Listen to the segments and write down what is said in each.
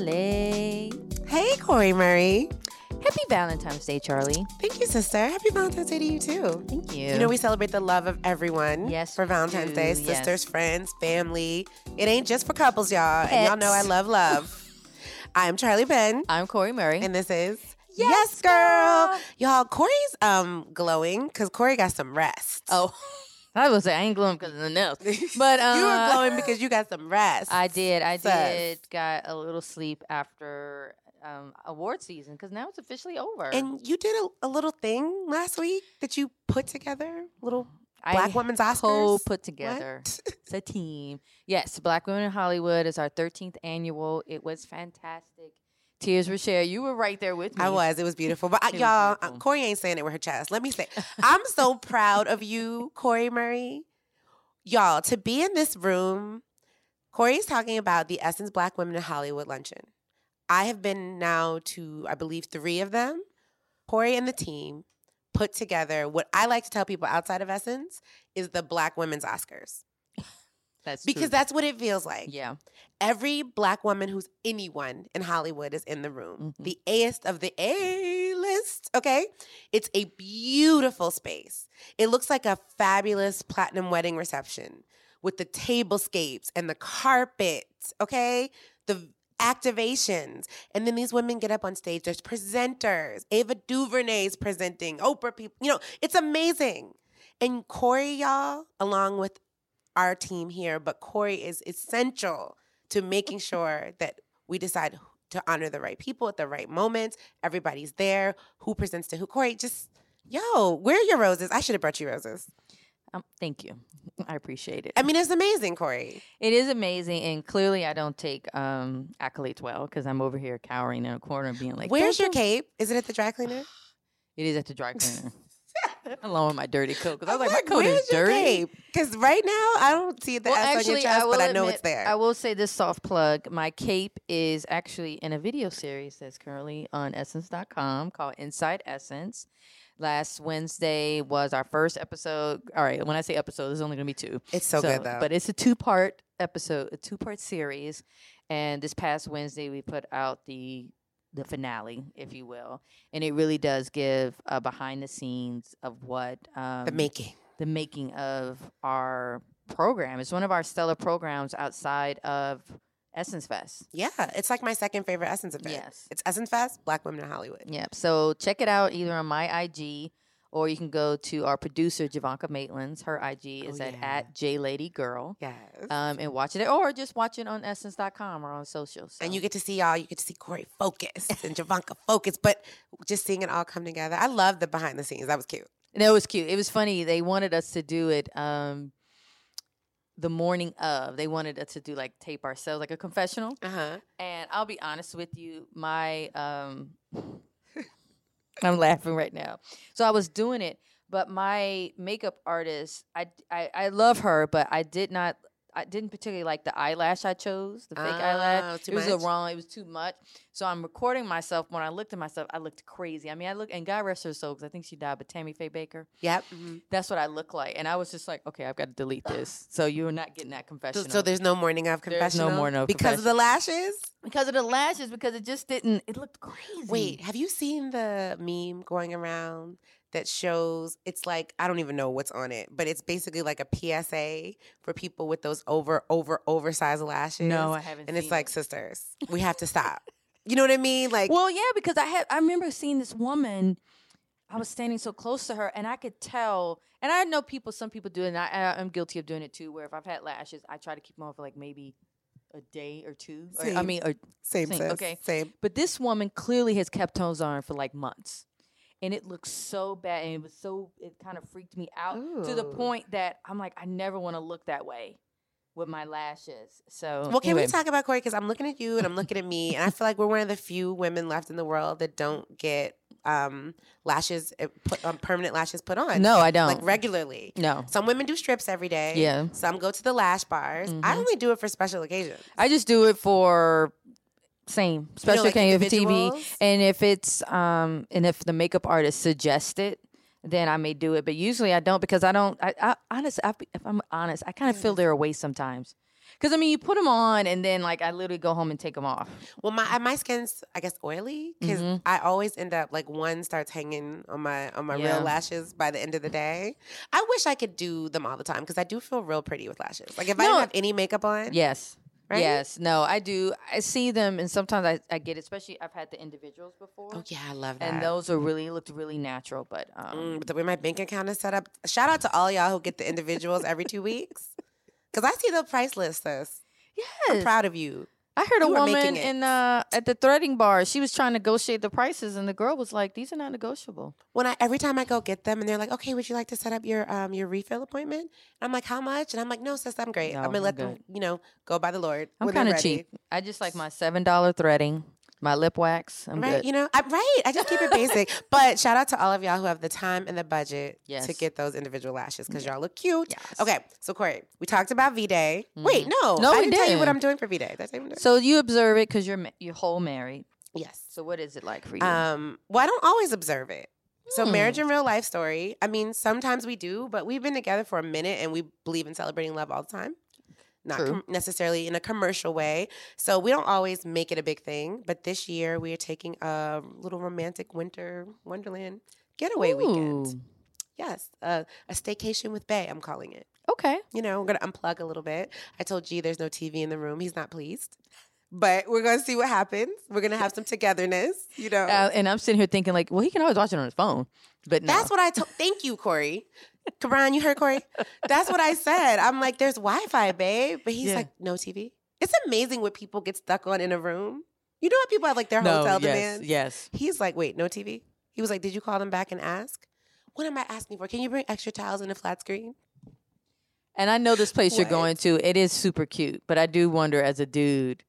Charli. Hey, Cori Murray. Happy Valentine's Day, Charli. Thank you, sister. Happy Valentine's Day to you too. Thank you. You know we celebrate the love of everyone. Yes, For Valentine's do, Day, yes. sisters, friends, family. It ain't just for couples, y'all. And y'all know I love love. I'm Charli Penn, I'm Cori Murray. and this is Yes, girl. girl. Y'all, Cori's um glowing because Cori got some rest. oh, I was saying I ain't glowing because of the nails, but uh, you were glowing because you got some rest. I did. I Sus. did. Got a little sleep after um, award season because now it's officially over. And you did a, a little thing last week that you put together, little I Black Women's Oscars. co put together. It's a team. Yes, Black Women in Hollywood is our 13th annual. It was fantastic. Tears were shared. You were right there with me. I was. It was beautiful. But I, y'all, uh, beautiful. Cori ain't saying it with her chest. Let me say, I'm so proud of you, Cori Murray. Y'all, to be in this room, Cori's talking about the Essence Black Women in Hollywood luncheon. I have been now to, I believe, three of them. Cori and the team put together what I like to tell people outside of Essence is the Black Women's Oscars. That's Because true. that's what it feels like. yeah. Every black woman who's anyone in Hollywood is in the room. Mhm. The A-list of the A list, okay? It's a beautiful space. It looks like a fabulous platinum wedding reception with the tablescapes and the carpet, okay? The activations. And then these women get up on stage. There's presenters. Ava DuVernay's presenting. Oprah people. You know, it's amazing. And Cori, y'all, along with our team here, but Cori is essential to making sure that we decide to honor the right people at the right moments. Everybody's there. Who presents to who? Cori, just yo, where are your roses? I should have brought you roses. Um, thank you. I appreciate it. I mean, it's amazing, Cori. It is amazing, and clearly I don't take um, accolades well because I'm over here cowering in a corner, being like, Where's your you." cape? Is it at the dry cleaner? It is at the dry cleaner, along with my dirty coat. Because I was like, my coat is dirty. Because right now I don't see the Well, S on your actually, chest, I but I know admit- it's there. I will say this soft plug. My cape is actually in a video series that's currently on Essence.com called Inside Essence. Last Wednesday was our first episode. All right, when I say episode, there's only going to be two. it's so, good though. But it's a two part episode, a two part series. And this past Wednesday, we put out the the finale, if you will, and it really does give a behind the scenes of what um, the making. the making of our program. It's one of our stellar programs outside of Essence Fest. Yeah, it's like my second favorite Essence event. Yes. It's Essence Fest, Black Women in Hollywood. Yep. So check it out either on my IG or you can go to our producer Javanka Maitland's. Her IG is Oh, at yeah. at JLadyGirl. Yes. Um, and watch it or just watch it on essence.com or on socials. And you get to see y'all. You get to see Cori focus and Javanka focus, but just seeing it all come together. I love the behind the scenes. That was cute. And it was cute. It was funny. They wanted us to do it um, the morning of. They wanted us to do like tape ourselves, like a confessional. Uh huh. And I'll be honest with you, my um I'm laughing right now. So I was doing it, but my makeup artist, I, I I love her, but I did not I didn't particularly like the eyelash I chose, the fake Oh, eyelash. too it was much? a wrong, it was too much. So I'm recording myself. When I looked at myself, I looked crazy. I mean, I look, and God rest her soul, because I think she died, but Tammy Faye Bakker, Yep. mhm. that's what I look like. And I was just like, okay, I've got to delete this. So you're not getting that confession. so there's no morning of confession. no confessional. morning of because of the lashes. because of the lashes, because it just didn't, it looked crazy. Wait, have you seen the meme going around that shows it's like I don't even know what's on it, but it's basically like a PSA for people with those over over oversized lashes. No, I haven't and it's like it. sisters, we have to stop. You know what I mean? Like Well, yeah, because I had I remember seeing this woman. I was standing so close to her, and I could tell. And I know people. Some people do it, and I, I'm guilty of doing it too. Where if I've had lashes, I try to keep them on for like maybe a day or two. Or, I mean, or, same, same, okay. same. but this woman clearly has kept tones on for like months, and it looks so bad, and it was so. It kind of freaked me out to the point that I'm like, I never want to look that way with my lashes. So, Well, can anyway. we talk about Cori? Because I'm looking at you and I'm looking at me, and I feel like we're one of the few women left in the world that don't get um, lashes, uh, put, um, permanent lashes put on. No, I don't. like regularly. no, Some women do strips every day. Yeah. Some go to the lash bars. I Mhm. only do it for special occasions. I just do it for same special like, occasion for TV, and if it's um and if the makeup artist suggests it, then I may do it. But usually I don't because I don't. I, I honestly, I, if I'm honest, I kind of feel they're a waste sometimes. Because I mean, you put them on, and then like I literally go home and take them off. Well, my my skin's I guess oily because Mhm. I always end up like one starts hanging on my on my Yeah. real lashes by the end of the day. I wish I could do them all the time because I do feel real pretty with lashes. Like if I No. didn't have any makeup on, Yes. Right? Yes. No, I do. I see them, and sometimes I, I get, it, especially I've had the individuals before, Oh yeah, I love that. and those are really looked really natural. But um, Mm, but the way my bank account is set up, shout out to all y'all who get the individuals every two weeks. Because I see the price list, sis. I'm proud of you. I heard a You woman in uh at the threading bar. She was trying to negotiate the prices, and the girl was like, "These are not negotiable." When I every time I go get them and they're like, okay, would you like to set up your um your refill appointment? And I'm like, how much? And I'm like, no, sis, I'm great. No, I'm gonna I'm let them, you know, go by the Lord. I'm kind of cheap. I just like my seven dollar threading, my lip wax. I'm right? good. You know, I, right. I just keep it basic. but shout out to all of y'all who have the time and the budget to get those individual lashes because y'all look cute. Yes. Okay, so Cori, we talked about V Day. Wait, Mhm. no, No, I we didn't tell you what. I'm doing for V Day. That's even So you observe it because you're you're whole married. yes. So what is it like for you? Um, well, I don't always observe it. So Hmm. marriage and real life story. I mean, sometimes we do, but we've been together for a minute and we believe in celebrating love all the time. Not com- necessarily in a commercial way. So we don't always make it a big thing. But this year we are taking a little romantic winter wonderland getaway weekend. Yes, uh, a staycation with Bay. I'm calling it. Okay. You know, we're gonna unplug a little bit. I told G there's no TV in the room. He's not pleased. But we're gonna see what happens. We're gonna have some togetherness. You know, Uh, and I'm sitting here thinking like, well, he can always watch it on his phone. But no. That's what I told. Thank you, Cori. Cabran, you heard Cori? That's what I said. I'm like, there's Wi Fi, babe. But he's Yeah. like, no TV. It's amazing what people get stuck on in a room. You know what people have like their no, hotel yes, demands? yes. He's like, wait, no TV? He was like, did you call them back and ask? What am I asking for? Can you bring extra towels and a flat screen? And I know this place you're going to. It is super cute, but I do wonder as a dude.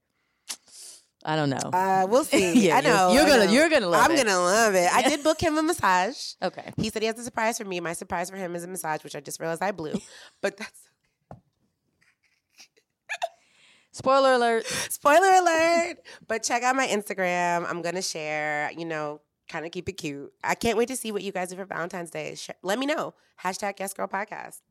I don't know. Uh, we'll see. Yeah, I know. you're I gonna- know. you're gonna love it. I'm it. gonna love it. I did book him a massage. okay. He said he has a surprise for me. My surprise for him is a massage, which I just realized I blew. But that's Spoiler alert. Spoiler alert. But check out my Instagram. I'm going to share, you know, kind of keep it cute. I can't wait to see what you guys do for Valentine's Day. Sh- let me know. Hashtag Yes Girl Podcast.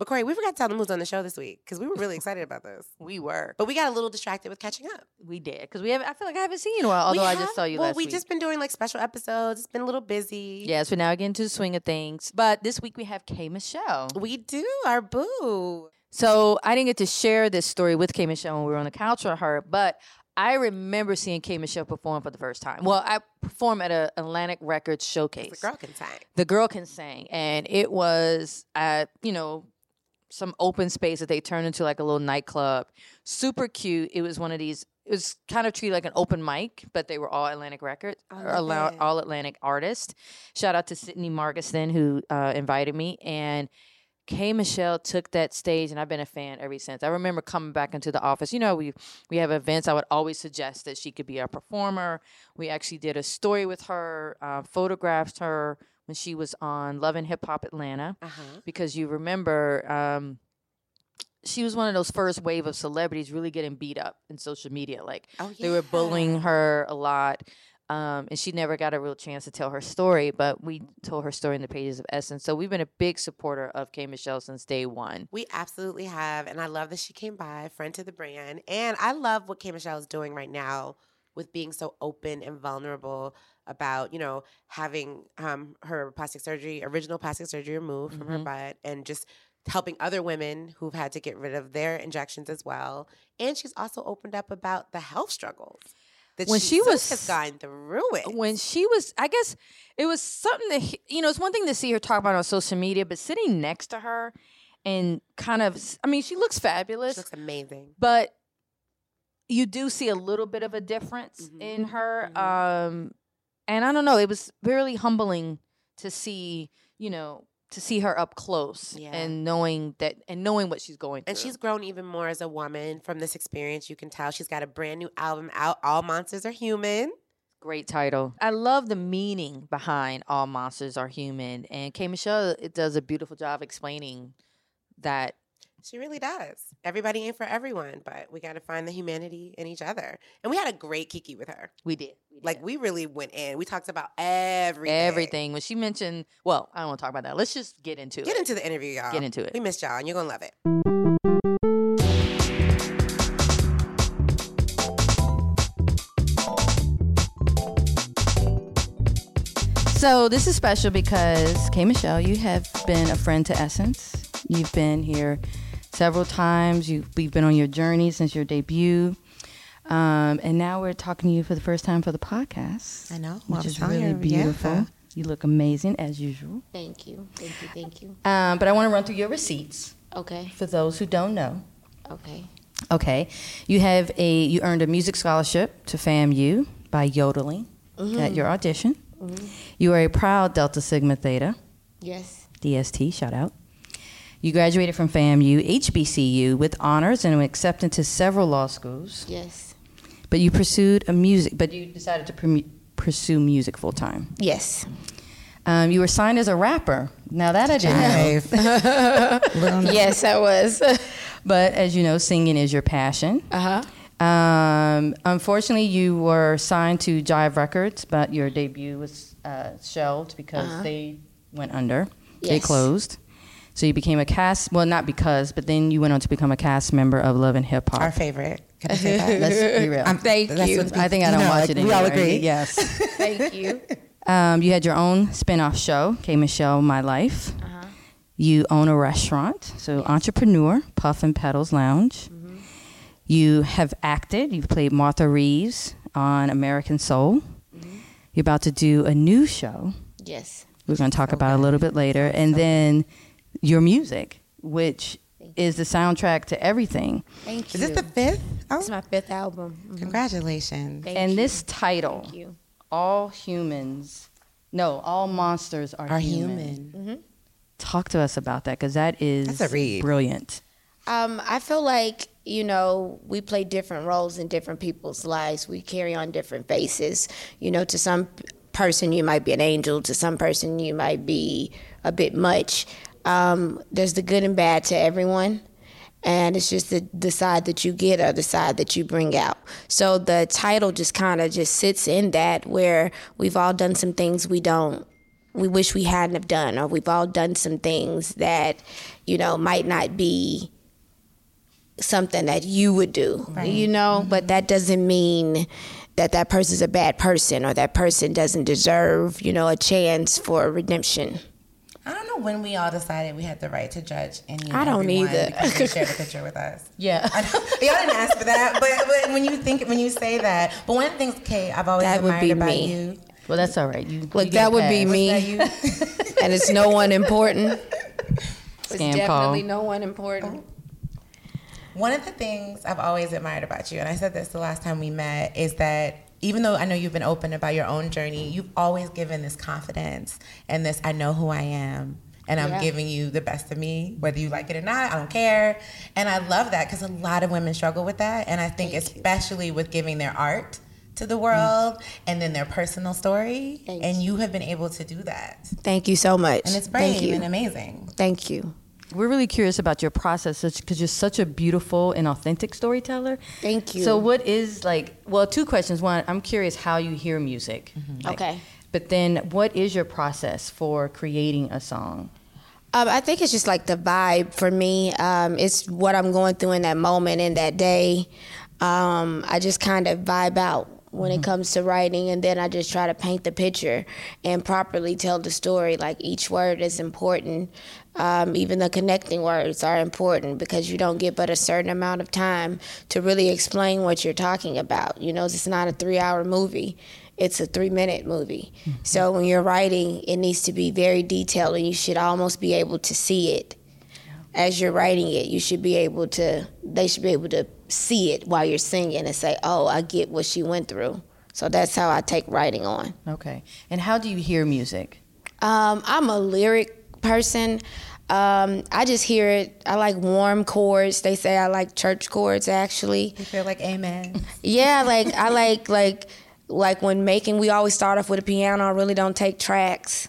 But Cori, we forgot to tell them who's on the show this week because we were really excited about this. We were. But we got a little distracted with catching up. We did because we have. I feel like I haven't seen you in a while. Although We I just saw you Well, last Well, we week. just been doing like special episodes. It's been a little busy. yeah, so now we getting to the swing of things. But this week we have K Michelle. We do our boo. So I didn't get to share this story with K Michelle when we were on the couch with her, but I remember seeing K Michelle perform for the first time. Well, I performed at a Atlantic Records showcase. The girl can sing. the girl can sing and it was at you know some open space that they turned into like a little nightclub super cute it was one of these it was kind of treated like an open mic but they were all atlantic records I or love allow- it. all atlantic artists shout out to sydney margetson who uh, invited me and K Michelle took that stage, and I've been a fan ever since. I remember coming back into the office. You know, we we have events. I would always suggest that she could be a performer. We actually did a story with her, uh, photographed her when she was on Love and Hip Hop Atlanta, Uh huh. because you remember um, she was one of those first wave of celebrities really getting beat up in social media. Like Oh, yeah. they were bullying her a lot. Um, and she never got a real chance to tell her story, but we told her story in the pages of Essence. So we've been a big supporter of K Michelle since day one. We absolutely have. And I love that she came by, friend to the brand. And I love what K Michelle is doing right now with being so open and vulnerable about, you know, having um, her plastic surgery, original plastic surgery removed from her Mhm. butt and just helping other women who've had to get rid of their injections as well. And she's also opened up about the health struggles that When she, she was- has gone through it. When she was, I guess it was something that, he- you know, it's one thing to see her talk about on social media, but sitting next to her and kind of, I mean, she looks fabulous. she looks amazing. but you do see a little bit of a difference Mhm. in her Mhm. um and i don't know it was really humbling to see you know to see her up close Yeah. and knowing that and knowing what she's going through And she's grown even more as a woman from this experience. You can tell she's got a brand new album out. All monsters are human. great title i love the meaning behind all monsters are human and k michelle it does a beautiful job explaining that She really does. Everybody ain't for everyone, but we got to find the humanity in each other. And we had a great Kiki with her. we did, like we really went in. We talked about everything. Everything. When she mentioned, well, I don't want to talk about that. Let's just get into get it. Get into the interview, y'all. Get into it. We missed y'all, and you're gonna love it. So this is special because K Michelle, you have been a friend to Essence. You've been here several times. You we've been on your journey since your debut. Um, and now we're talking to you for the first time for the podcast. I know, which is really beautiful. yeah. You look amazing as usual. Thank you. Thank you. Thank you. Um, but I want to run through your receipts Okay. for those who don't know. Okay. Okay, you have a you earned a music scholarship to FAMU by yodeling at your audition. You are a proud Delta Sigma Theta, Yes. DST. Shout out. You graduated from FAMU HBCU with honors and were accepted to several law schools. Yes. But you pursued a music, but you decided to pursue music full time. Yes. Um, you were signed as a rapper. Now that I didn't know. yes, I was. But as you know, singing is your passion. uh huh. Um, unfortunately, you were signed to Jive Records, but your debut was uh, shelved because Uh-huh. they went under. They closed. So you became a cast. Well, not because, but then you went on to become a cast member of Love and Hip Hop. Our favorite. Can I say that? Let's be real. I'm- Thank that's you. we- I think I don't know, watch like, it We all agree. Yes. Thank you. um, you had your own spin-off show, K Michelle My Life. Uh-huh. You own a restaurant, so entrepreneur, Puff and Petals Lounge. Mm-hmm. You have acted. You've played Martha Reeves on American Soul. Mm-hmm. You're about to do a new show. Yes. We're going to talk about a little bit later, and then your music, which is the soundtrack to everything. Thank you. Is this the fifth? Oh, It's my fifth album. Mhm. congratulations. Thank and you. this title, Thank you. "All Humans," no, all monsters are, Are human. human. Talk to us about that because that is That's a read. brilliant. Um, I feel like you know we play different roles in different people's lives. We carry on different faces. You know, to some person you might be an angel. To some person you might be a bit much. Um, there's the good and bad to everyone. And it's just the, the side that you get or the side that you bring out. So the title just kind of just sits in that where we've all done some things we don't we wish we hadn't have done or we've all done some things that you know might not be something that you would do you know but that doesn't mean that that person's a bad person or that person doesn't deserve you know a chance for redemption I don't know when we all decided we had the right to judge any. I don't either. because they shared a picture with us. Yeah. I y'all didn't ask for that, but, but when you think when you say that, but one of the things, Kay, I've always That would admired be about me. you. Well, that's all right. You Look, you that a would be me. And it's no one important it's Scam definitely call. no one important One of the things I've always admired about you, and I said this the last time we met, is that even though I know you've been open about your own journey, you've always given this confidence and this I know who I am. And I'm Yeah. giving you the best of me, whether you like it or not. I don't care. And I love that because a lot of women struggle with that. And I think, especially with giving their art to the world mm. and then their personal story. Thank and you have been able to do that. thank you so much And it's thank brave you and amazing. thank you We're really curious about your process because you're such a beautiful and authentic storyteller. thank you So, what is like? Well, two questions. One, I'm curious how you hear music. Like, okay But then, what is your process for creating a song? Um, I think it's just like the vibe for me. Um, it's what I'm going through in that moment, in that day. Um, I just kind of vibe out when it comes to writing, and then I just try to paint the picture and properly tell the story. Like each word is important. Um, even the connecting words are important because you don't get but a certain amount of time to really explain what you're talking about. You know, it's not a three hour movie it's a three minute movie. So when you're writing, it needs to be very detailed and you should almost be able to see it as you're writing it. You should be able to, they should be able to see it while you're singing and say, oh, I get what she went through. So that's how I take writing on. Okay. And how do you hear music? Um, I'm a lyric person. Um, I just hear it. I like warm chords. They say I like church chords actually. You feel like amen. Yeah, like I like like like when making we always start off with a piano. I really don't take tracks.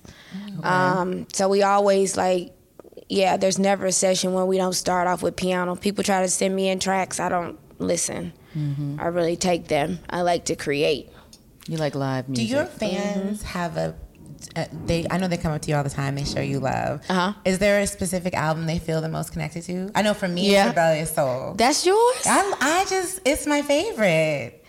Um, so we always like yeah, there's never a session when we don't start off with piano. People try to send me in tracks, I don't listen. I really take them. I like to create. You like live music. Do your fans have a? Uh, they I know they come up to you all the time. They show you love. Uh-huh. Is there a specific album they feel the most connected to? I know for me, Yeah. it's Rebellious Soul. That's yours? I'm, I just it's my favorite.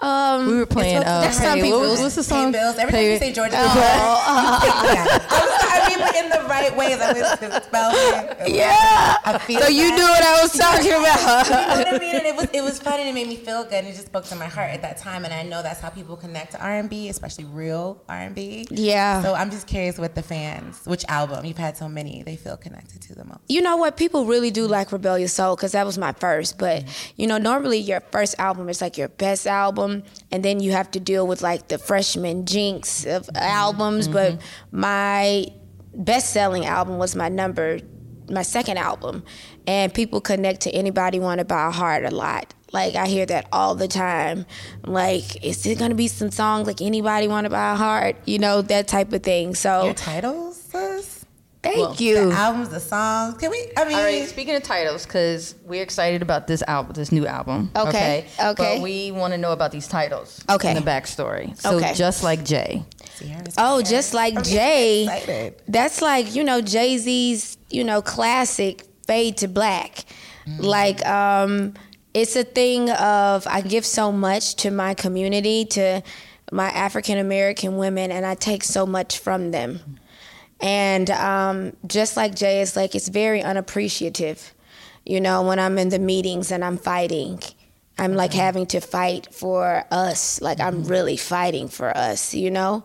Um, We were playing. Uh, that's some hey, what was, what's the Pay song? bills. Every time you Pay- say Georgia, Oh. I mean, but in the right ways. I was spelling. yeah. I feel So you knew what I was talking You know about. what I mean? And it was it was fun and it made me feel good and it just spoke to my heart at that time. And I know that's how people connect to R and B, especially real R and B. Yeah. So I'm just curious with the fans, which album you've had so many they feel connected to the most. you know what? People really do like Rebellious Soul because that was my first. But you know, normally your first album is like your best album, and then you have to deal with like the freshman jinx of albums. But mm-hmm. my best-selling album was my number, my second album, and people connect to anybody want to buy a heart a lot. Like I hear that all the time. Like, is it gonna be some songs like anybody want to buy a heart? You know that type of thing. So Your titles, sis? Thank Well, you. The albums, the songs. Can we? I mean, All right. Speaking of titles, because we're excited about this album, this new album. Okay, okay. But we want to know about these titles. Okay. And the backstory. So Okay. just like Jay. Ciara's Oh, prepared. just like I'm Jay. excited. That's like, you know, Jay Z's, you know, classic fade to black. Like, um, it's a thing of I give so much to my community, to my African American women, and I take so much from them. And um, just like Jay, it's like it's very unappreciative. You know, when I'm in the meetings and I'm fighting, I'm like having to fight for us. Like I'm really fighting for us, you know?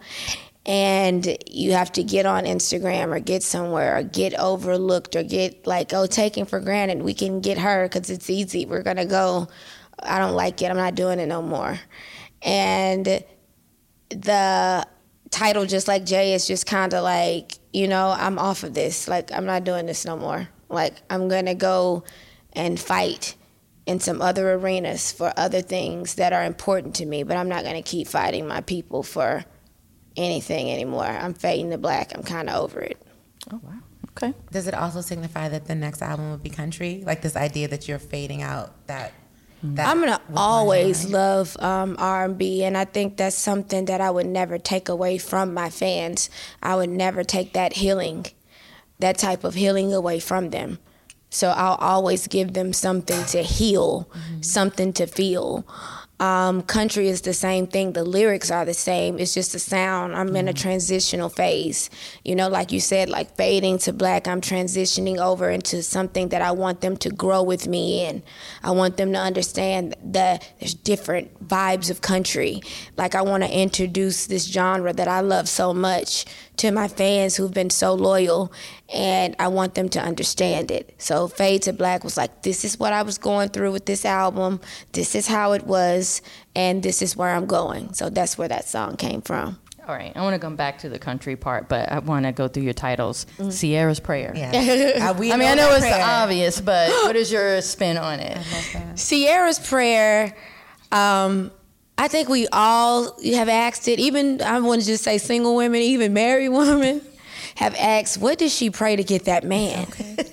And you have to get on Instagram or get somewhere or get overlooked or get like, oh, taken for granted. We can get her because it's easy. We're going to go. I don't like it. I'm not doing it no more. And the title just like Jay is just kind of like, you know, I'm off of this. Like I'm not doing this no more. Like I'm going to go and fight in some other arenas for other things that are important to me, but I'm not going to keep fighting my people for anything anymore. I'm fading to black. I'm kind of over it. Oh wow. Okay. Does it also signify that the next album would be country? Like this idea that you're fading out that. I'm gonna always love um, R&B, and I think that's something that I would never take away from my fans. I would never take that healing, that type of healing away from them. So I'll always give them something to heal, something to feel. Um, country is the same thing. The lyrics are the same. It's just the sound. I'm in a transitional phase. You know, like you said, like fading to black, I'm transitioning over into something that I want them to grow with me in. I want them to understand that there's different vibes of country. Like I want to introduce this genre that I love so much to my fans who've been so loyal and I want them to understand it. So Fade to Black was like, this is what I was going through with this album. This is how it was, and this is where I'm going. So that's where that song came from. All right. I want to come back to the country part, but I want to go through your titles. Mm-hmm. Ciara's Prayer. Yeah. Uh, we I mean, I know it's prayer. obvious, but what is your spin on it? Ciara's prayer. Um, I think we all have asked it. Even I want to just say single women, even married women, have asked, "What does she pray to get that man?"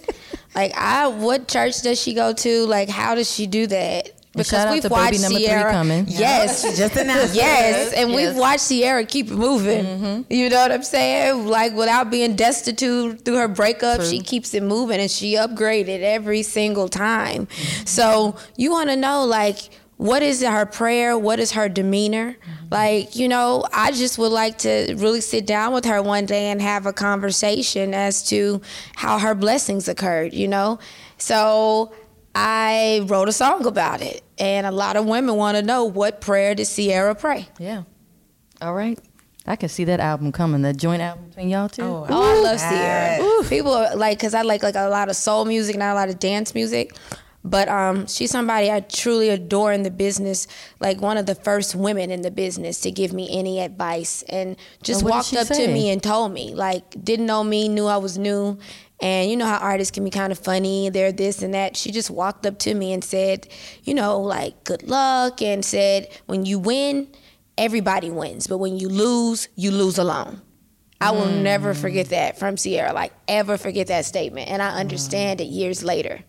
like, I what church does she go to? Like, how does she do that? shout out to baby number three coming. Yes, Just announced. Yes, and Yes. we've watched Ciara keep it moving. Mm-hmm. You know what I'm saying? Like without being destitute through her breakup, she keeps it moving and she upgraded every single time. Mm-hmm. So you want to know like what is her prayer? What is her demeanor? Mm-hmm. Like, you know, I just would like to really sit down with her one day and have a conversation as to how her blessings occurred, you know? So I wrote a song about it. And a lot of women want to know what prayer did Ciara pray? Yeah. All right. I can see that album coming, the joint album between y'all two. Oh, Oh, I love Yes. Ciara. People are like, cause I like like a lot of soul music, not a lot of dance music. But um, she's somebody I truly adore in the business. Like one of the first women in the business to give me any advice, and just walked up say? to me and told me. Like didn't know me, knew I was new, and you know how artists can be kind of funny. They're this and that. She just walked up to me and said, you know, like good luck, and said when you win, everybody wins, but when you lose, you lose alone. I will never forget that from Ciara. Like ever forget that statement, and I understand it years later.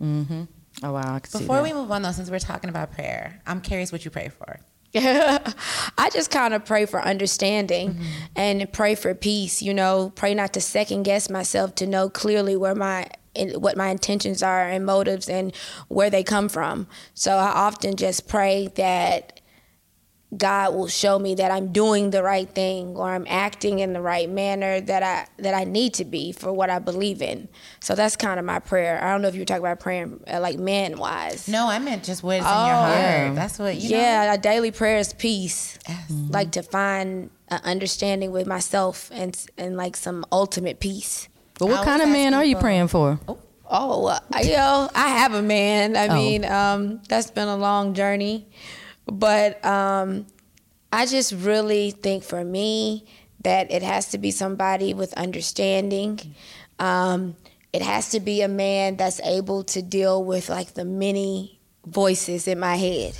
Oh wow, I can see Before that. we move on, though, since we're talking about prayer, I'm curious what you pray for. I just kind of pray for understanding mm-hmm. and pray for peace. You know, pray not to second guess myself to know clearly where my in- what my intentions are and motives and where they come from. So I often just pray that God will show me that I'm doing the right thing or I'm acting in the right manner that I that I need to be for what I believe in. So that's kind of my prayer. I don't know if you were talking about praying uh, like man wise. No, I meant just what is in your Oh. heart. Yeah. That's what you know. yeah, a daily prayer is peace. Yes. Like to find an understanding with myself and and like some ultimate peace. But what I kind of man are you praying for? Oh, uh, you know, I have a man. I Oh. mean, um, that's been a long journey, but um, I just really think for me that it has to be somebody with understanding. Um, it has to be a man that's able to deal with like the many voices in my head.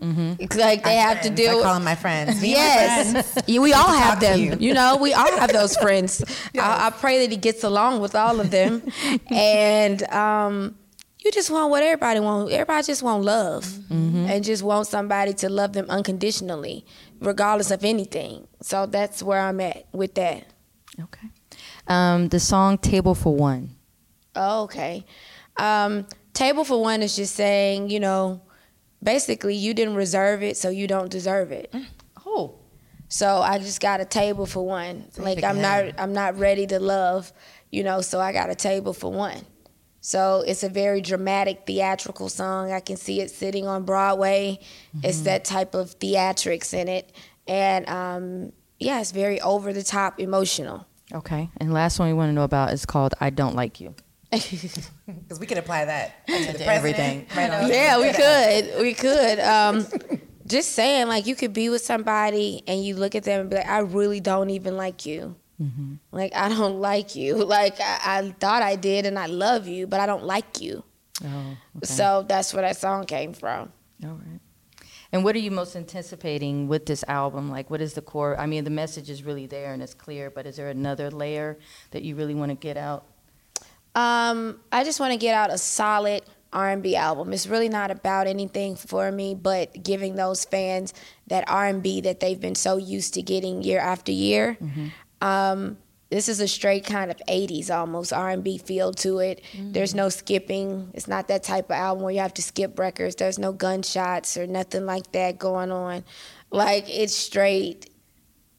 It's Like they have to deal I with call them my friends. Me and my Yes, friends. Yeah, we all have to them. you. You. know, we all have those friends. I, I pray that he gets along with all of them, and um, you just want what everybody wants. Everybody just want love, Mm-hmm. and just want somebody to love them unconditionally, regardless of anything. So that's where I'm at with that. Okay. Um, the song "Table for One." Oh, okay. Um, table for one is just saying, you know, basically you didn't reserve it, so you don't deserve it. Oh. So I just got a table for one. like I'm not. I'm not ready to love, you know, so I got a table for one. So it's a very dramatic theatrical song. I can see it sitting on Broadway. It's that type of theatrics in it. And um yeah, it's very over the top emotional. Okay. And last one we want to know about is called "I Don't Like You." Because we could apply that to, the everything. Right yeah, we could. We could. Um, just saying, like, you could be with somebody and you look at them and be like, I really don't even like you. Like, I don't like you. Like, I, I thought I did and I love you, but I don't like you. Oh. Okay. So that's where that song came from. All right. And what are you most anticipating with this album? Like, what is the core? I mean, the message is really there and it's clear, but is there another layer that you really want to get out? Um, I just want to get out a solid R&B album. It's really not about anything for me, but giving those fans that R&B that they've been so used to getting year after year. Um, this is a straight kind of 80s almost R&B feel to it. There's no skipping. It's not that type of album where you have to skip records. There's no gunshots or nothing like that going on. Like it's straight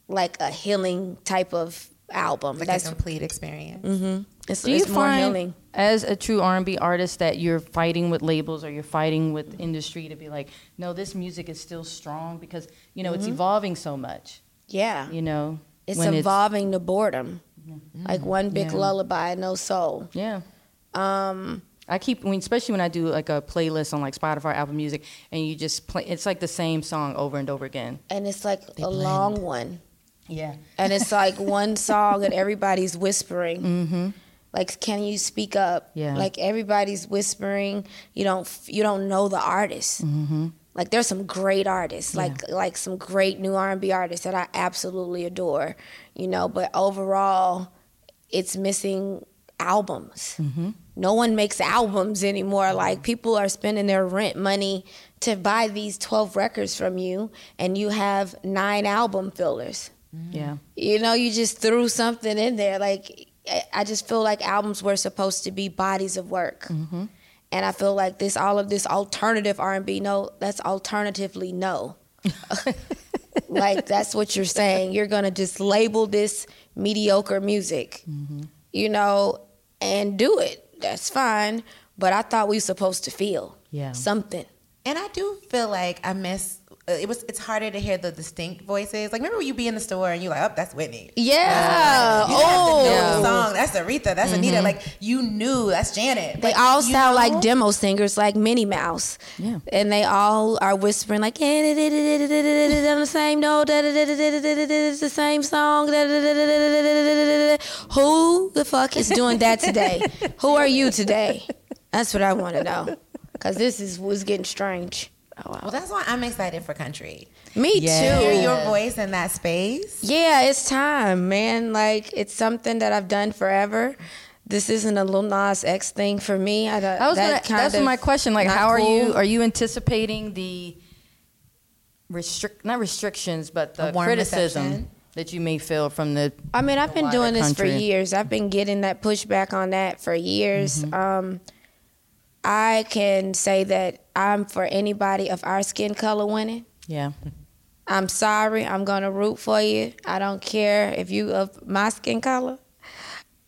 like a healing type of album. Like That's a complete experience. hmm It's, Do you it's more find, healing. as a true R&B artist, that you're fighting with labels or you're fighting with industry to be like, no, this music is still strong because you know it's evolving so much. Yeah. You know, It's when evolving to boredom. Mm-hmm. Like one big Yeah. lullaby, no soul. yeah. Um, I keep, when, especially when I do like a playlist on like Spotify, Apple Music, and you just play. It's like the same song over and over again. and it's like They a blend. long one. Yeah. And it's like one song and everybody's whispering. Mm-hmm. Like, can you speak up? Yeah. Like everybody's whispering. You don't you don't know the artist. Mm-hmm. Like there's some great artists, like like some great new R and B artists that I absolutely adore, you know. But overall, it's missing albums. Mm-hmm. No one makes albums anymore. Like people are spending their rent money to buy these twelve records from you, and you have nine album fillers. Yeah. You know, you just threw something in there. Like I- I just feel like albums were supposed to be bodies of work. And I feel like this, all of this alternative R and B, no, that's alternatively no. like that's what you're saying. You're gonna just label this mediocre music, Mm-hmm. you know, and do it. That's fine. But I thought we were supposed to feel Yeah. something. And I do feel like I miss. Uh, it was. It's harder to hear the distinct voices. Like remember when you be in the store and you like, oh, that's Whitney. Yeah. You didn't have to know oh. the song. That's Aretha. That's Anita. Like you knew. That's Janet. They Like, all sound know? like demo singers, like Minnie Mouse. Yeah. And they all are whispering like on the same note, it's the same song. Who the fuck is doing that today? Who are you today? That's what I want to know. Cause this is was getting strange. Oh, Well, that's why I'm excited for country. Me Yeah. too. Hear your voice in that space. Yeah, it's time, man. Like it's something that I've done forever. This isn't a Lil Nas X thing for me. I, I was that gonna, that's kind my question. Like, not how are you? Are you anticipating the restrict not restrictions, but the criticism reception? that you may feel from the? I mean, I've been doing this for years. I've been getting that pushback on that for years. Um, I can say that I'm for anybody of our skin color winning. Yeah. I'm sorry. I'm gonna root for you. I don't care if you of my skin color.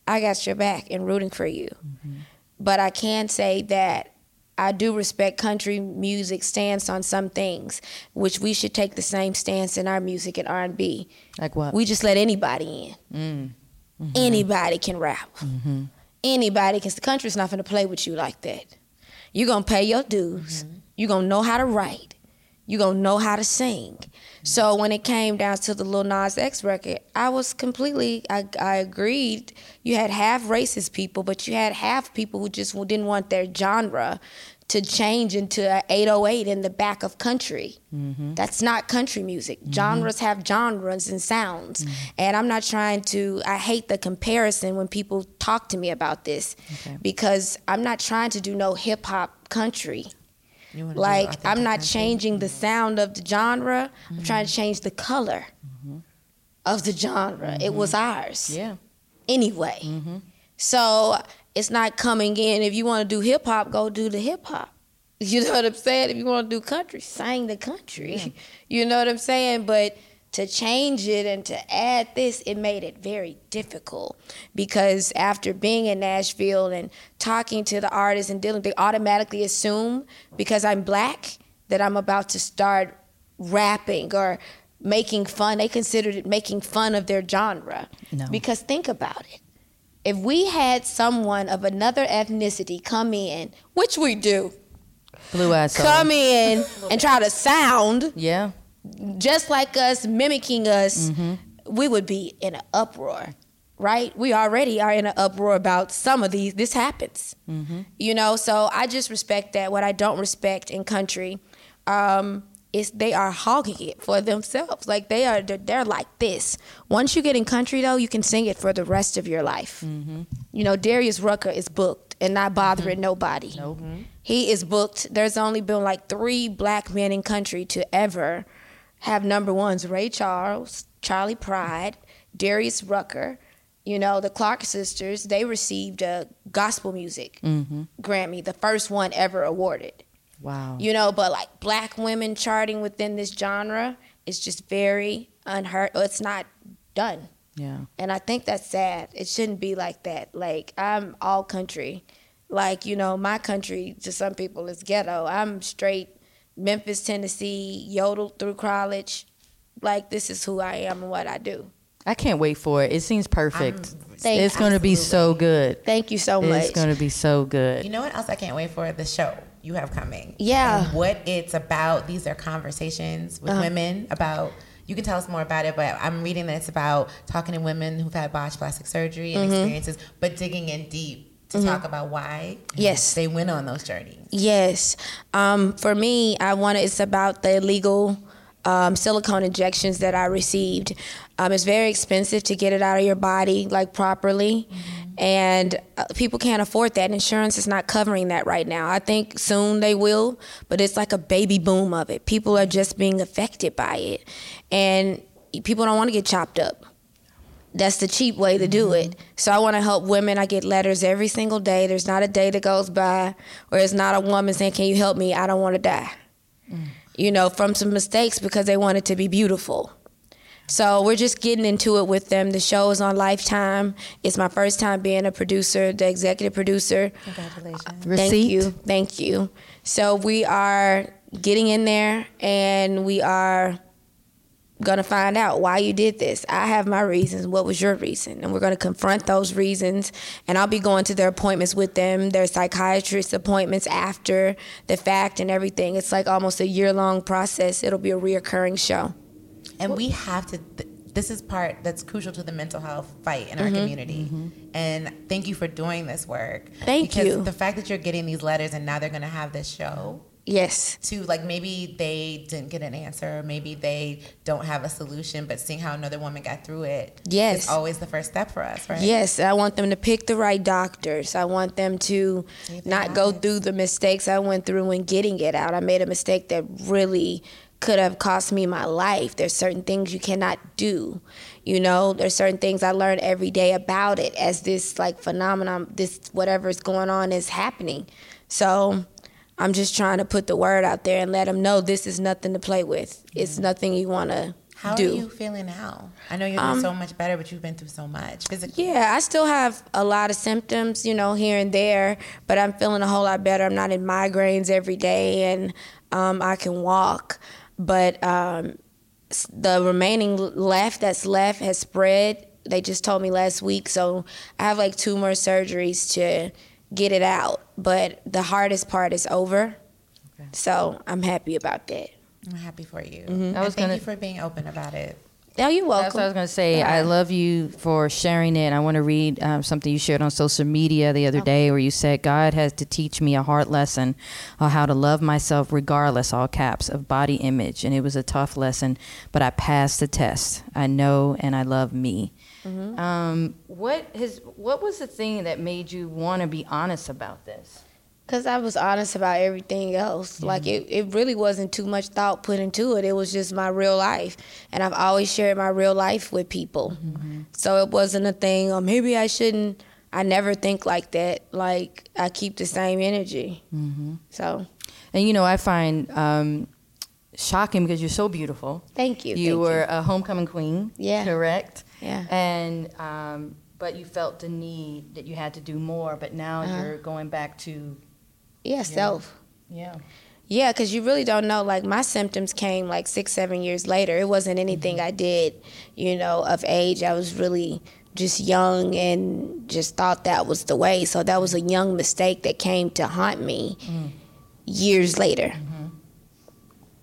I got your back and rooting for you. Mm-hmm. But I can say that I do respect country music stance on some things, which we should take the same stance in our music and R and B. Like what? We just let anybody in. Mm. Mm-hmm. Anybody can rap. Mm-hmm. Anybody, because the country's not going to play with you like that. You're going to pay your dues. Mm-hmm. You're going to know how to write. You're going to know how to sing. So mm-hmm. when it came down to the Lil Nas X record, I was completely, I, I agreed. You had half racist people, but you had half people who just didn't want their genre to change into a 808 in the back of country. Mm-hmm. That's not country music. Mm-hmm. Genres have genres and sounds. Mm-hmm. And I'm not trying to, I hate the comparison when people talk to me about this because I'm not trying to do no hip hop country. You wanna do Like, I'm not country? changing the sound of the genre, I'm trying to change the color of the genre. It was ours yeah. anyway. So it's not coming in. If you want to do hip hop, go do the hip hop. You know what I'm saying? If you want to do country, sing the country. you know what I'm saying? But to change it and to add this, it made it very difficult because after being in Nashville and talking to the artists and dealing, they automatically assume because I'm black that I'm about to start rapping or making fun. They considered it making fun of their genre. No. Because think about it. If we had someone of another ethnicity come in, which we do, Blue eyes. come in and try to sound Yeah. just like us, mimicking us, we would be in an uproar, right? We already are in an uproar about some of these. This happens, you know. So I just respect that. What I don't respect in country um, is they are hogging it for themselves. Like they are, they're, they're like this. Once you get in country, though, you can sing it for the rest of your life. Mm-hmm. You know, Darius Rucker is booked and not bothering mm-hmm. nobody. Nope. He is booked. There's only been like three black men in country to ever have number ones Ray Charles, Charley Pride, Darius Rucker. You know, the Clark sisters, they received a gospel music mm-hmm. Grammy, the first one ever awarded. Wow. You know, but like black women charting within this genre is just very unheard. It's not done. yeah. And I think that's sad. It shouldn't be like that. Like I'm all country. Like, you know, my country to some people is ghetto. I'm straight Memphis, Tennessee, yodeled through college. Like this is who I am and what I do. I can't wait for it. It seems perfect. Thank- it's going to be so good. Thank you so much. It's going to be so good. You know what else I can't wait for? The show you have coming. Yeah. And what it's about. These are conversations with women about. You can tell us more about it, but I'm reading that it's about talking to women who've had botched plastic surgery and experiences, but digging in deep to talk about why Yes. they went on those journeys. Yes. Um, for me, I want to, it's about the illegal um, silicone injections that I received. Um, it's very expensive to get it out of your body like properly. And uh, people can't afford that. Insurance is not covering that right now. I think soon they will, but it's like a baby boom of it. People are just being affected by it. And people don't want to get chopped up that's the cheap way to do it. So I want to help women. I get letters every single day. There's not a day that goes by where it's not a woman saying, "Can you help me? I don't want to die." You know, from some mistakes because they want it to be beautiful. So we're just getting into it with them. The show is on Lifetime. It's my first time being a producer, the executive producer. Congratulations. Receipt. Thank you. Thank you. So we are getting in there and we are going to find out why you did this. I have my reasons. What was your reason? And we're going to confront those reasons. And I'll be going to their appointments with them, their psychiatrist appointments after the fact and everything. It's like almost a year long process. It'll be a reoccurring show. And we have to. Th- this is part that's crucial to the mental health fight in our Mm-hmm. community. And thank you for doing this work. Thank because you. The fact that you're getting these letters and now they're going to have this show Yes. to like maybe they didn't get an answer, maybe they don't have a solution, but seeing how another woman got through it Yes. is always the first step for us, right? Yes, I want them to pick the right doctors. I want them to Save not go through the mistakes I went through when getting it out. I made a mistake that really could have cost me my life. There's certain things you cannot do. You know, there's certain things I learn every day about it as this like phenomenon, this whatever is going on is happening. So I'm just trying to put the word out there and let them know this is nothing to play with. It's nothing you want to do. How do. are you feeling now? I know you're doing so much better, but you've been through so much physically. Yeah, I still have a lot of symptoms, you know, here and there, but I'm feeling a whole lot better. I'm not in migraines every day, and um, I can walk. But um, the remaining left that's left has spread. They just told me last week, so I have like two more surgeries to get it out. But the hardest part is over, so I'm happy about that. I'm happy for you. I And was thank gonna- you for being open about it. Oh, you're welcome. That's what I was going to say. I love you for sharing it. I want to read um, something you shared on social media the other day where you said, God has to teach me a hard lesson on how to love myself regardless, all caps, of body image. And it was a tough lesson, but I passed the test. I know and I love me. Um, what, has, what was the thing that made you want to be honest about this? Because I was honest about everything else. Like, it, it really wasn't too much thought put into it. It was just my real life. And I've always shared my real life with people. So it wasn't a thing, or maybe I shouldn't. I never think like that. Like, I keep the same energy. So, And you know, I find um, shocking because you're so beautiful. thank you. You thank were a homecoming queen. Yeah. Correct. Yeah. And um, but you felt the need that you had to do more, but now Uh-huh. you're going back to Yeah, self. yeah. Yeah, because you really don't know. Like my symptoms came like six, seven years later. It wasn't anything mm-hmm. I did, you know, of age. I was really just young and just thought that was the way. So that was a young mistake that came to haunt me mm. years later. Mm-hmm.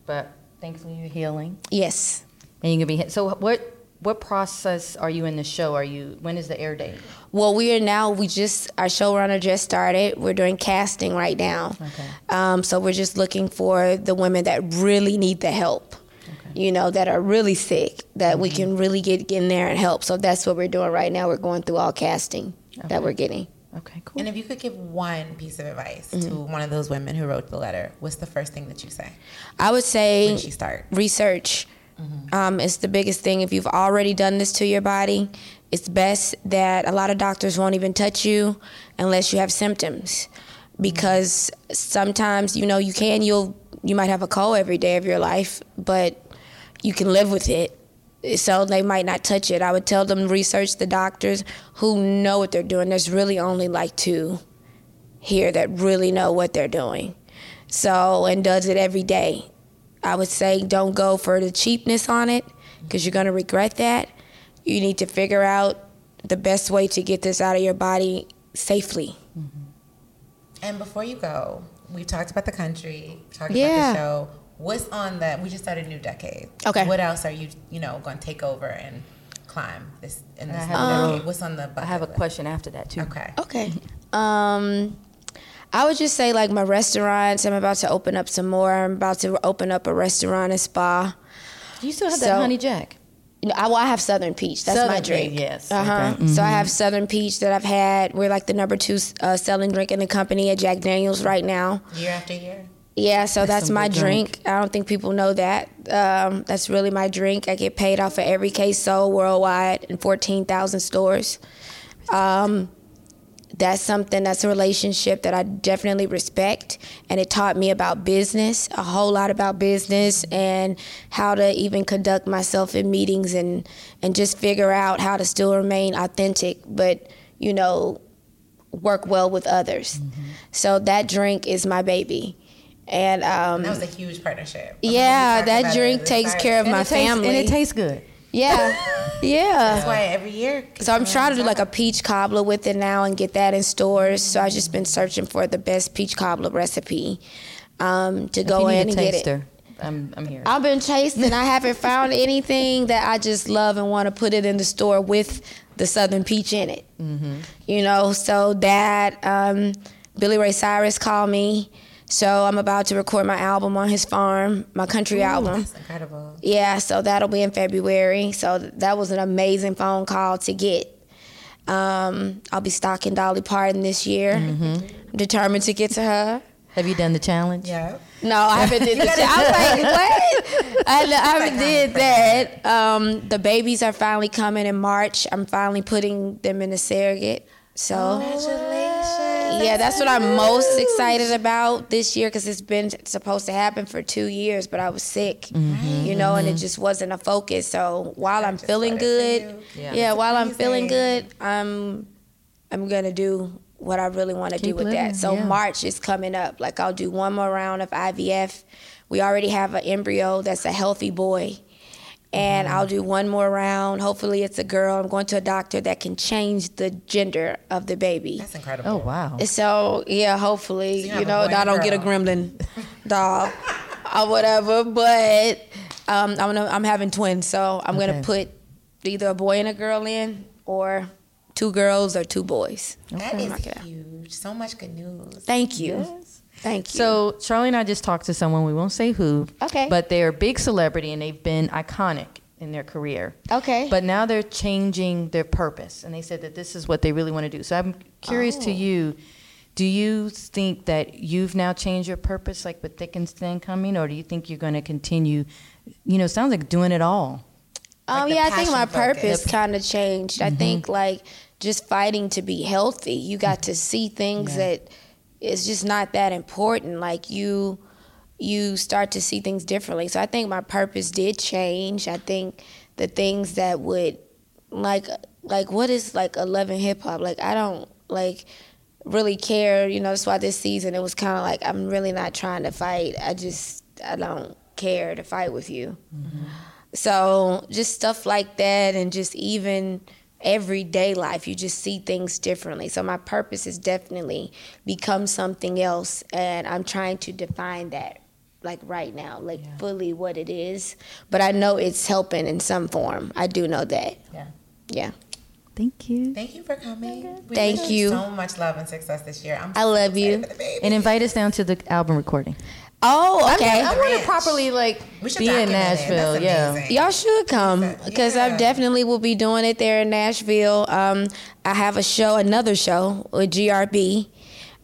But thankfully you're healing Yes. and you can be hit. so what what process are you in the show? Are you when is the air date? Well, we are now. We just our showrunner just started. We're doing casting right now. Okay. Um, so we're just looking for the women that really need the help. Okay. You know, that are really sick, that we can really get in there and help. So that's what we're doing right now. We're going through all casting that we're getting. Okay, cool. And if you could give one piece of advice to Mm-hmm. one of those women who wrote the letter, what's the first thing that you say I would say when she start? research um, is the biggest thing. If you've already done this to your body, it's best that a lot of doctors won't even touch you unless you have symptoms, because sometimes you know you can you'll you might have a cold every day of your life, but you can live with it. So they might not touch it. I would tell them research the doctors who know what they're doing. There's really only like two here that really know what they're doing. So and does it every day. I would say don't go for the cheapness on it because you're going to regret that. You need to figure out the best way to get this out of your body safely. And before you go, we talked about the country, talked Yeah. about the show. What's on the? We just started a new decade. Okay. What else are you, you know, going to take over and climb this in this I have a- decade? What's on the? I have a list? question after that too. Okay. Okay. Um, I would just say like my restaurants. I'm about to open up some more. I'm about to open up a restaurant and spa. Do you still have that honey jack. You I, well, I have Southern Peach. That's Southern my Peach, drink. yes. Uh huh. Okay. So I have Southern Peach that I've had. We're like the number two uh, selling drink in the company at Jack Daniels right now. Year after year. Yeah, so that's, some my good drink. I don't think people know that. Um, that's really my drink. I get paid off of every case sold worldwide in 14,000 stores. Um, that's something that's a relationship that I definitely respect. And it taught me about business, a whole lot about business and how to even conduct myself in meetings and, and just figure out how to still remain authentic, but, you know, work well with others. So that drink is my baby. And um, That was a huge partnership. yeah, that drink takes care of And my tastes, family. and it tastes good. Yeah, yeah. That's why every year. So I'm trying to do like a peach cobbler with it now and get that in stores. So I've just been searching for the best peach cobbler recipe um, to If go in and get it. I'm, I'm here. I've been chasing. I haven't found anything that I just love and want to put it in the store with the Southern peach in it. Mm-hmm. You know, so that um, Billy Ray Cyrus called me. So I'm about to record my album on his farm, my country album. That's incredible. Yeah, so that'll be in February. So that was an amazing phone call to get. Um, I'll be stocking Dolly Parton this year. I'm determined to get to her. Have you done the challenge? Yeah. No, I haven't did the shit. I was like, what? I, I haven't did that. Um, the babies are finally coming in March. I'm finally putting them in the surrogate. So Congratulations. Yeah, that's what I'm most excited about this year because it's been supposed to happen for two years, but I was sick, Mm-hmm. you know, and it just wasn't a focus. So while I'm feeling good, Yeah. yeah, while I'm feeling good, I'm I'm gonna do what I really want to do with living, that. So yeah. March is coming up. Like I'll do one more round of IVF. We already have an embryo that's a healthy boy. And Mm-hmm. I'll do one more round. Hopefully, it's a girl. I'm going to a doctor that can change the gender of the baby. That's incredible. Oh wow. So yeah, hopefully, you you, know, I don't get a gremlin doll or whatever. But um, I'm gonna, I'm having twins, so I'm Okay. gonna put either a boy and a girl in, or two girls or two boys. That Okay. is Knock it out. huge. So much good news. Thank you, Yes. Thank you. So Charlie and I just talked to someone. We won't say who. Okay. But they're a big celebrity and they've been iconic in their career. okay, But now they're changing their purpose, and they said that this is what they really want to do. So I'm curious to Oh. you. Do you think that you've now changed your purpose, like with Thick and Thin coming, or do you think you're going to continue? You know, sounds like doing it all. Um, the yeah, I think my purpose kind of changed. I think Mm-hmm. like just fighting to be healthy. You got to see things that it's just not that important. Like you, you start to see things differently. So I think my purpose did change. I think the things that would, like, like what is like Love and Hip Hop? Like I don't like really care. You know, that's why this season it was kind of like I'm really not trying to fight. I just I don't care to fight with you. Mm-hmm. So just stuff like that, and just even everyday life, you just see things differently. So my purpose has definitely become something else, and I'm trying to define that like right now, like fully what it is. But I know it's helping in some form. I do know that. Yeah. Yeah. Thank you. Thank you for coming. We Thank you. So much love and success this year. I'm I love you. for the baby. And invite us down to the album recording. Oh, okay. I want to properly like We be in. Nashville. Yeah. amazing. Y'all should come because I definitely will be doing it there in Nashville. Um, I have a show, another show with GRB.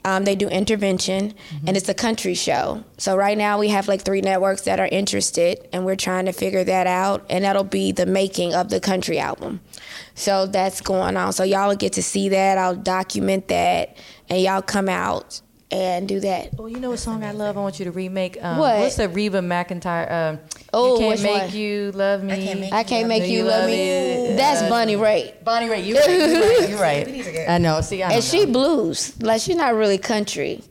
Um, they do intervention, and it's a country show. So right now we have like three networks that are interested, and we're trying to figure that out. And that'll be the making of the country album. So that's going on. So y'all will get to see that. I'll document that, and y'all come out and do that. Oh, you know what song I love? I want you to remake. Um, What? What's the Reba McEntire? Um, Oh, you can't make one? you love me. I can't make I can't make Do you you love love me. me? That's Bunny Ray. Bonnie Raitt. You're right. You're right. You're right. We need to get- I know. See, I And don't she blues. Like she's not really country.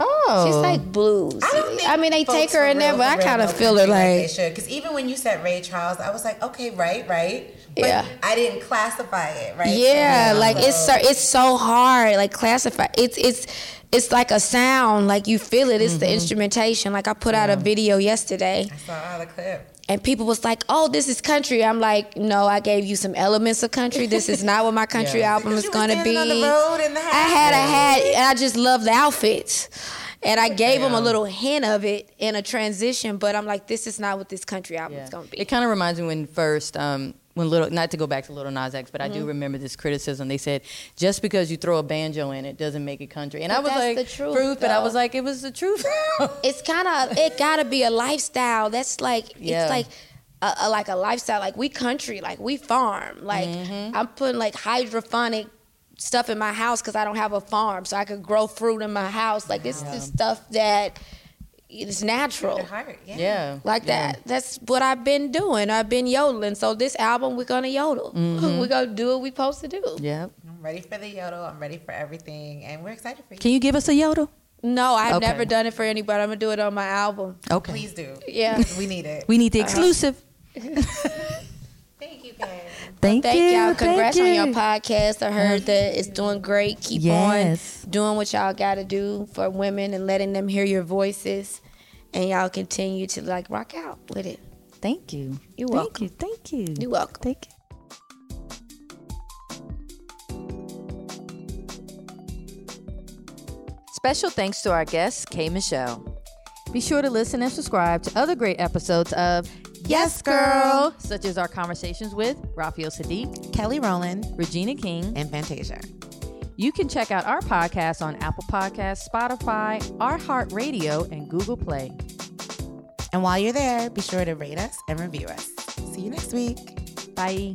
Oh, She's like blues. I, don't think I mean, they take her in there, but I kind of feel her country they like, should. Because even when you said Ray Charles, I was like, okay, right, right. But Yeah. I didn't classify it, right? yeah, So, like it's so, it's so hard, like classify. It's it's it's like a sound, like you feel it. It's Mm-hmm. the instrumentation. Like I put out a video yesterday, I saw the clip. and people was like, "Oh, this is country." I'm like, "No, I gave you some elements of country. This is not what my country Yeah. album is going to be." on the road in the I had a hat. hat, and I just love the outfits. And I gave them a little hint of it in a transition, but I'm like, this is not what this country album Yeah. is going to be. It kind of reminds me when first, um, when little, not to go back to Lil Nas X, but I Mm-hmm. do remember this criticism. They said just because you throw a banjo in it doesn't make it country, and I was that's like, the truth, but I was like, it was the truth. it's kind of it gotta be a lifestyle that's like Yeah. it's like a, a- like a lifestyle like we country like we farm like Mm-hmm. i'm putting like hydroponic stuff in my house because i don't have a farm so i could grow fruit in my house like it's the stuff that is natural heart, yeah. yeah, like yeah. that that's what i've been doing i've been yodeling so this album we're gonna yodel Mm-hmm. we're gonna do what we're supposed to do Yeah. I'm ready for the yodel. I'm ready for everything, and we're excited for you. Can you give us a yodel? no i've Okay. never done it for anybody i'm gonna do it on my album Okay. Please do. yeah We need it. We need the exclusive. Thank you, guys. Thank, Thank you. y'all. Congrats thank on your podcast. I heard that it's doing great. Keep Yes. on doing what y'all got to do for women and letting them hear your voices. And y'all continue to like rock out with it. Thank you. You're thank welcome. you. Thank you. You're welcome. Thank you. Special thanks to our guest, K. Michelle. Be sure to listen and subscribe to other great episodes of Yes Girl, such as our conversations with Raphael Saadiq, Kelly Rowland Regina King. and Fantasia. You can check out our podcast on Apple Podcasts, Spotify, iHeartRadio, and Google Play. And while you're there, be sure to rate us and review us. See you next week. Bye.